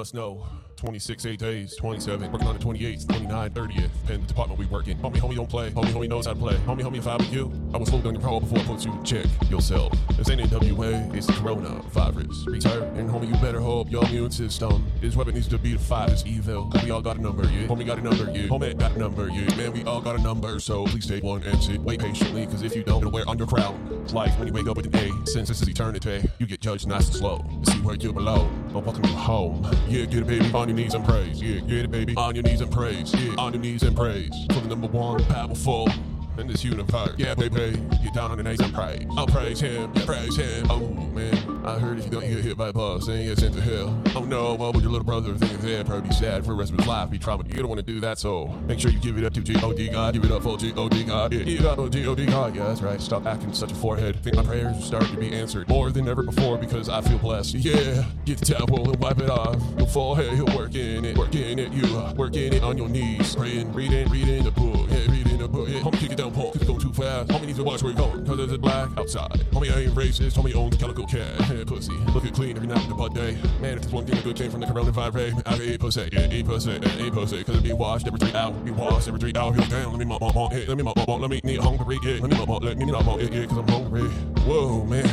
us know. 26, 8 days, 27, working on the 28th, 29, 30th. Depend the department we work in. Homie, homie don't play. Homie, homie knows how to play. Homie, homie, if I were you, I would slow down your power before I put you check yourself. This ain't NWA, it's the coronavirus. Return, and homie, you better hope your immune system This weapon needs to be to fight this evil. We all got a number, yeah. Homie got a number, yeah. Homie got a number, yeah. Man, we all got a number, so please take one and sit. Wait patiently, cause if you don't, it'll wear on your crown. It's like when you wake up with an A, since this is eternity, you get judged nice and slow see where you belong. I'm welcome home. Yeah, get a baby, on your knees and praise. Yeah, get it, baby, on your knees and praise. Yeah, on your knees and praise. For the number one, powerful in this universe. Yeah, baby, get down on your knees and praise. I'll praise him, yeah, praise him. Oh, man, I heard if you don't get hit by a bus, then you sent to hell. Oh, no, what would your little brother think that? Probably be sad for the rest of his life, be traumatized. You don't want to do that, so make sure you give it up to G-O-D God. Give it up for G-O-D God. Yeah, give it up for G-O-D God. Yeah, that's right. Stop acting such a forehead. Think my prayers are starting to be answered more than ever before because I feel blessed. Yeah, get the towel and wipe it off. Your forehead, you're working it, working it. You working it on your knees. Praying, reading, reading the book. Book. Yeah, homie, kick it down, Paul. Cause it's going too fast. Homie needs to watch where you're going. Cause there's a black outside. Homie, I ain't racist. Homie owns calico cat. Yeah, pussy. Look it clean every night with the butt day. Man, if there's one thing good came from the coronavirus, I eat pussy. Yeah, eat pussy. Yeah, eat pussy. Cause it be washed every three hours. Be washed every three hours. Yo, damn, let me mop, mop, mop. Hey, let me mop, mop, mop. Let me need hungry. Yeah, let me mop, mop. Let me mop, mop. Yeah, yeah, cause I'm hungry. Whoa, man.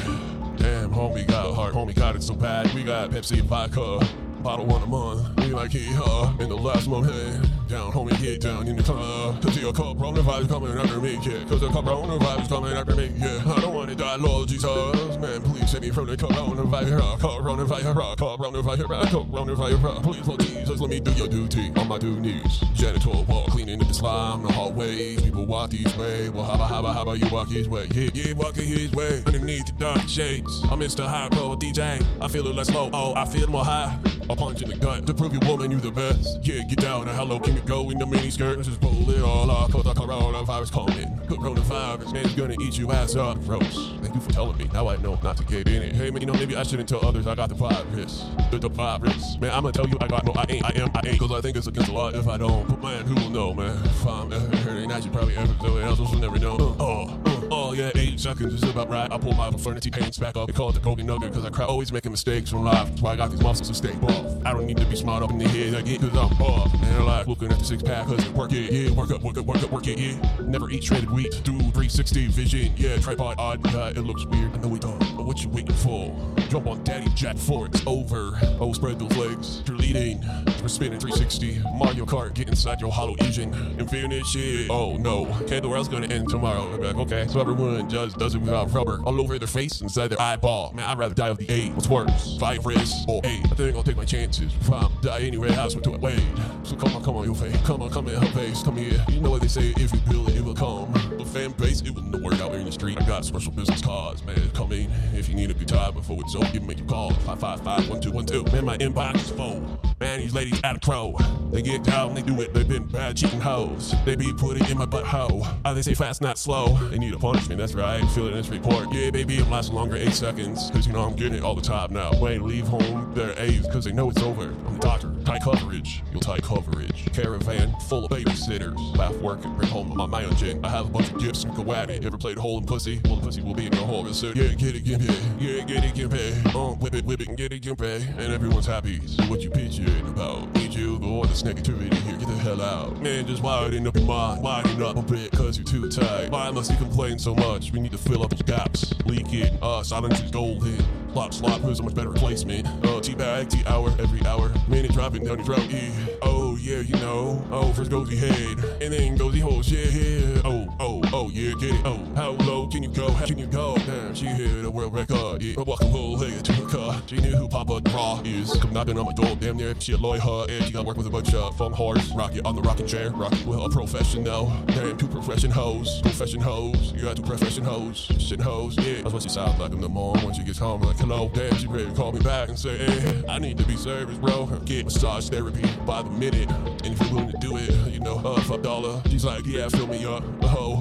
Damn, homie got heart. Homie got it so bad. We got Pepsi vodka. Bottle one a month. We like he uh in the last month. Hey, down, homie, get down in the club. Cause your coronavirus coming after me, yeah. Cause the coronavirus coming after me, yeah. I don't wanna die, Lord Jesus. Man, please save me from the coronavirus. Coronavirus, coronavirus, coronavirus. Please, Lord Jesus, let me do your duty on my due knees. Janitor wall cleaning up the slime, the hallways. People walk these way. Well, how about, how about, you walk his way? Yeah, yeah, walking his way. Underneath the dark shades. I'm Mr. High Pro DJ. I feel it less low. Oh, I feel more high. A punch in the gut to prove you woman you the best. Yeah, get down and how low can you go in the mini skirt? Just pull it all off cause the coronavirus coming. Coronavirus, man, it's gonna eat you ass up. Gross. Thank you for telling me. Now I know not to get in it. Hey man, you know maybe I shouldn't tell others I got the virus. The, the virus. Man, I'ma tell you I got no I ain't, I am, I ain't. Cause I think it's against the law if I don't. But man, who will know, man? If I'm ever hurting, I should probably ever do it. Else will never know. Uh, oh, uh, oh yeah, eight seconds is about right. I pull my fraternity pants back up. They call it the golden nugget cause I cry always making mistakes from life. That's why I got these muscles to stay buff. I don't need to be smart up in the head, I get cause I'm buff. And I like looking at the six pack cause it work it, yeah. Work up, work up, work up, work it, yeah. Never eat shredded wheat. Do 360 vision, yeah. Tripod odd, yeah, it looks weird. I know we don't, but what you waiting for? Jump on Daddy Jack for it's over. Oh, spread those legs. You're leading. We're spinning 360. Mario Kart, get inside your hollow engine and finish it. Oh no, okay, the world's gonna end tomorrow. Okay, so everyone just does it without rubber all over their face inside their eyeball. Man, I'd rather die of the AIDS. What's worse, five virus or AIDS? I think I'll take my chances. If I'm die anyway, I swear to it. Wait, so come on, come on, your face. Come on, come in her face. Come here. You know what they say? If you build it, it will come. The fan base, it will no work out in the street. I got special business cards, man. Come in you need a guitar before it's over. You make your call. Five five five one two one two. Man, my inbox is full. Man, these ladies out of crow. They get down, they do it. They've been bad cheating hoes. They be putting in my butt hoe. Uh, they say fast, not slow. They need a punishment, that's right. Feel it in this report. Yeah, baby, I'm lasting longer eight seconds. Cause you know I'm getting it all the time now. Wait, leave home their A's cause they know it's over. I'm the doctor. Tight coverage. You'll tight coverage. Caravan full of babysitters. Laugh, work, and bring home my managing. I have a bunch of gifts from go at it. Ever played hole in pussy? Well, the pussy will be in your hole. So yeah, get it, get it. Yeah, get it, get it. Uh, whip it, whip it, get it, get it. And everyone's happy. So what you pitching about? Need you, the all this negativity here. Get the hell out. Man, just widen up your mind. Widen up a bit, cause you're too tight. Why must you complain so much? We need to fill up the gaps. Leak it. Uh, silence is golden. Slop, slop, who's a much better replacement? Uh, T-bag, T-hour, every hour. Minute dropping down your throat, yeah. Oh, yeah, you know. Oh, first goes the head, and then goes the yeah, yeah. Oh, oh, oh, yeah, get it. Oh, how low can you go? How can you go? Damn, she hit a world record, yeah. Walking full head to her car. She knew who Papa Draw is. Come knocking on my door, damn near. She a lawyer, and she got work with a bunch of funk horse. Rocket on the rocking chair, rocket well, a professional. Damn, two profession hoes. Profession hoes. You got two profession hoes. Shit hoes, yeah. That's what she sounds like in the morning when she gets home. Like, hello, damn, she ready to call me back and say, hey, I need to be serviced, bro. Get massage therapy by the minute. And if you're willing to do it, you know, uh, fuck dollar. She's like, yeah, fill me up. Oh,